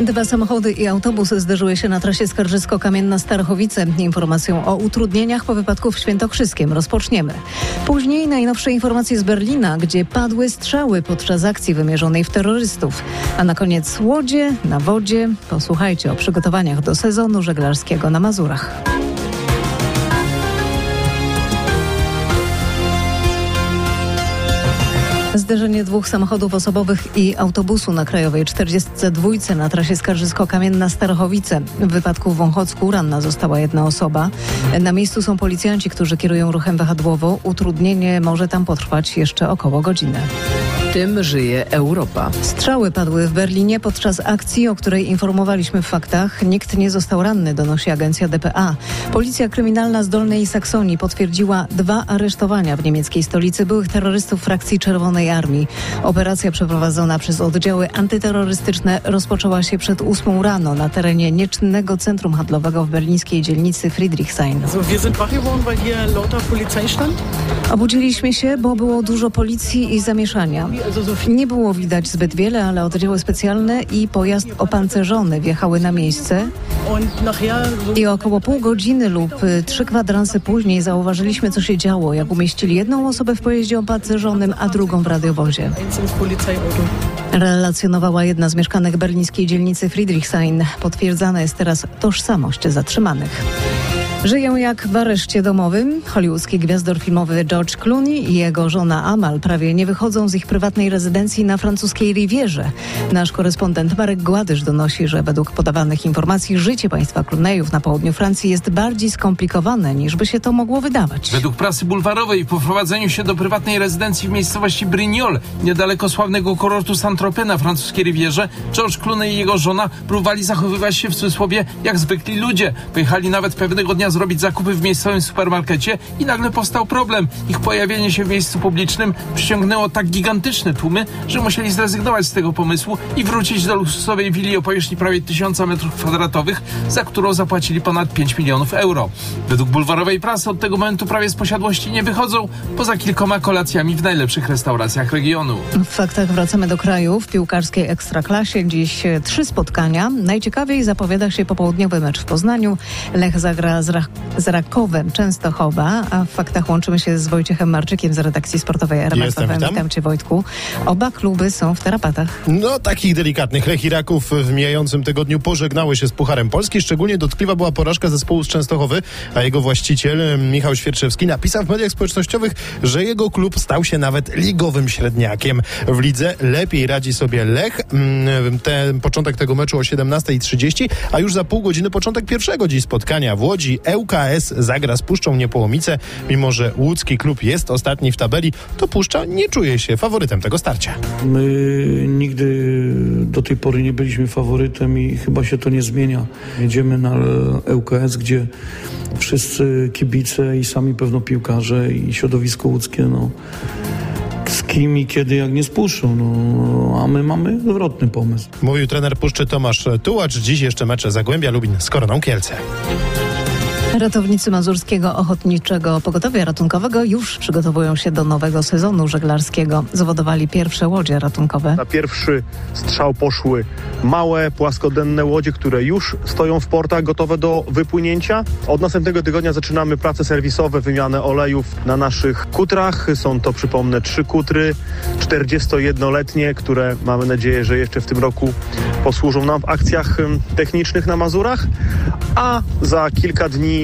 Dwa samochody i autobus zderzyły się na trasie Skarżysko-Kamienna Starachowice. Informacją o utrudnieniach po wypadku w Świętokrzyskiem rozpoczniemy. Później najnowsze informacje z Berlina, gdzie padły strzały podczas akcji wymierzonej w terrorystów. A na koniec łodzie na wodzie. Posłuchajcie o przygotowaniach do sezonu żeglarskiego na Mazurach. Zderzenie dwóch samochodów osobowych i autobusu na Krajowej 42 na trasie Skarżysko-Kamienna Starachowice. W wypadku w Wąchocku ranna została jedna osoba. Na miejscu są policjanci, którzy kierują ruchem wahadłowo. Utrudnienie może tam potrwać jeszcze około godziny. Tym żyje Europa. Strzały padły w Berlinie podczas akcji, o której informowaliśmy w faktach. Nikt nie został ranny, donosi agencja DPA. Policja kryminalna z Dolnej Saksonii potwierdziła dwa aresztowania w niemieckiej stolicy byłych terrorystów frakcji Czerwonej Armii. Operacja przeprowadzona przez oddziały antyterrorystyczne rozpoczęła się przed 8 rano na terenie nieczynnego centrum handlowego w berlińskiej dzielnicy Friedrichshain. Obudziliśmy się, bo było dużo policji i zamieszania. Nie było widać zbyt wiele, ale oddziały specjalne i pojazd opancerzony wjechały na miejsce. I około pół godziny lub trzy kwadranse później zauważyliśmy, co się działo, jak umieścili jedną osobę w pojeździe opancerzonym, a drugą w radiowozie. Relacjonowała jedna z mieszkanek berlińskiej dzielnicy Friedrichshain. Potwierdzana jest teraz tożsamość zatrzymanych. Żyją jak w areszcie domowym. Hollywoodzki gwiazdor filmowy George Clooney i jego żona Amal prawie nie wychodzą z ich prywatnej rezydencji na francuskiej Rivierze. Nasz korespondent Marek Gładysz donosi, że według podawanych informacji życie państwa Clooneyów na południu Francji jest bardziej skomplikowane niż by się to mogło wydawać. Według prasy bulwarowej po wprowadzeniu się do prywatnej rezydencji w miejscowości Brignoles, niedaleko sławnego kurortu Saint-Tropez na francuskiej Rivierze, George Clooney i jego żona próbowali zachowywać się w cudzysłowie jak zwykli ludzie. Pojechali nawet pewnego dnia zrobić zakupy w miejscowym supermarkecie i nagle powstał problem. Ich pojawienie się w miejscu publicznym przyciągnęło tak gigantyczne tłumy, że musieli zrezygnować z tego pomysłu i wrócić do luksusowej willi o powierzchni prawie 1000 m2, za którą zapłacili ponad 5 milionów euro. Według bulwarowej prasy od tego momentu prawie z posiadłości nie wychodzą, poza kilkoma kolacjami w najlepszych restauracjach regionu. W faktach wracamy do kraju. W piłkarskiej ekstraklasie dziś trzy spotkania. Najciekawiej zapowiada się popołudniowy mecz w Poznaniu. Lech zagra z, Rak z Rakowem Częstochowa, a w faktach łączymy się z Wojciechem Marczykiem z redakcji sportowej RMF FM. witam. Witam cię Wojtku. Oba kluby są w tarapatach. No, takich delikatnych. Lech i Raków w mijającym tygodniu pożegnały się z Pucharem Polski. Szczególnie dotkliwa była porażka zespołu z Częstochowy, a jego właściciel Michał Świerczewski napisał w mediach społecznościowych, że jego klub stał się nawet ligowym średniakiem. W lidze lepiej radzi sobie Lech. Mm, Ten początek tego meczu o 17.30, a już za pół godziny początek pierwszego dziś spotkania w Łodzi. ŁKS zagra z Puszczą Niepołomice. Mimo, że łódzki klub jest ostatni w tabeli, to Puszcza nie czuje się faworytem tego starcia. My nigdy do tej pory nie byliśmy faworytem i chyba się to nie zmienia. Jedziemy na ŁKS, gdzie wszyscy kibice i sami pewno piłkarze i środowisko łódzkie, no, z kim i kiedy, jak nie spuszczą. No, a my mamy odwrotny pomysł. Mówił trener Puszczy Tomasz Tułacz. Dziś jeszcze mecze Zagłębia Lubin z Koroną Kielce. Ratownicy Mazurskiego Ochotniczego Pogotowia Ratunkowego już przygotowują się do nowego sezonu żeglarskiego. Zawodowali pierwsze łodzie ratunkowe. Na pierwszy strzał poszły małe, płaskodenne łodzie, które już stoją w portach gotowe do wypłynięcia. Od następnego tygodnia zaczynamy prace serwisowe, wymianę olejów na naszych kutrach. Są to, przypomnę, trzy kutry 41-letnie, które mamy nadzieję, że jeszcze w tym roku posłużą nam w akcjach technicznych na Mazurach. A za kilka dni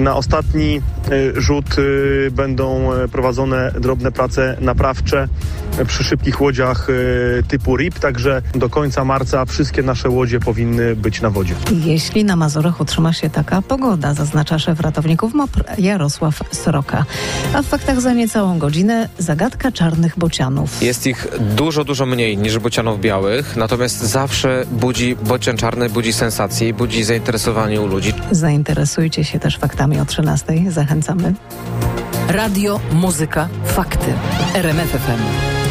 na ostatni y, rzut y, będą y, prowadzone drobne prace naprawcze przy szybkich łodziach typu RIP, także do końca marca wszystkie nasze łodzie powinny być na wodzie. Jeśli na Mazurach utrzyma się taka pogoda, zaznacza szef ratowników MOPR Jarosław Soroka. A w faktach za niecałą godzinę zagadka czarnych bocianów. Jest ich dużo, dużo mniej niż bocianów białych, natomiast zawsze budzi, bocian czarny budzi sensację i budzi zainteresowanie u ludzi. Zainteresujcie się też faktami o 13. Zachęcamy. Radio, muzyka, fakty. RMF FM.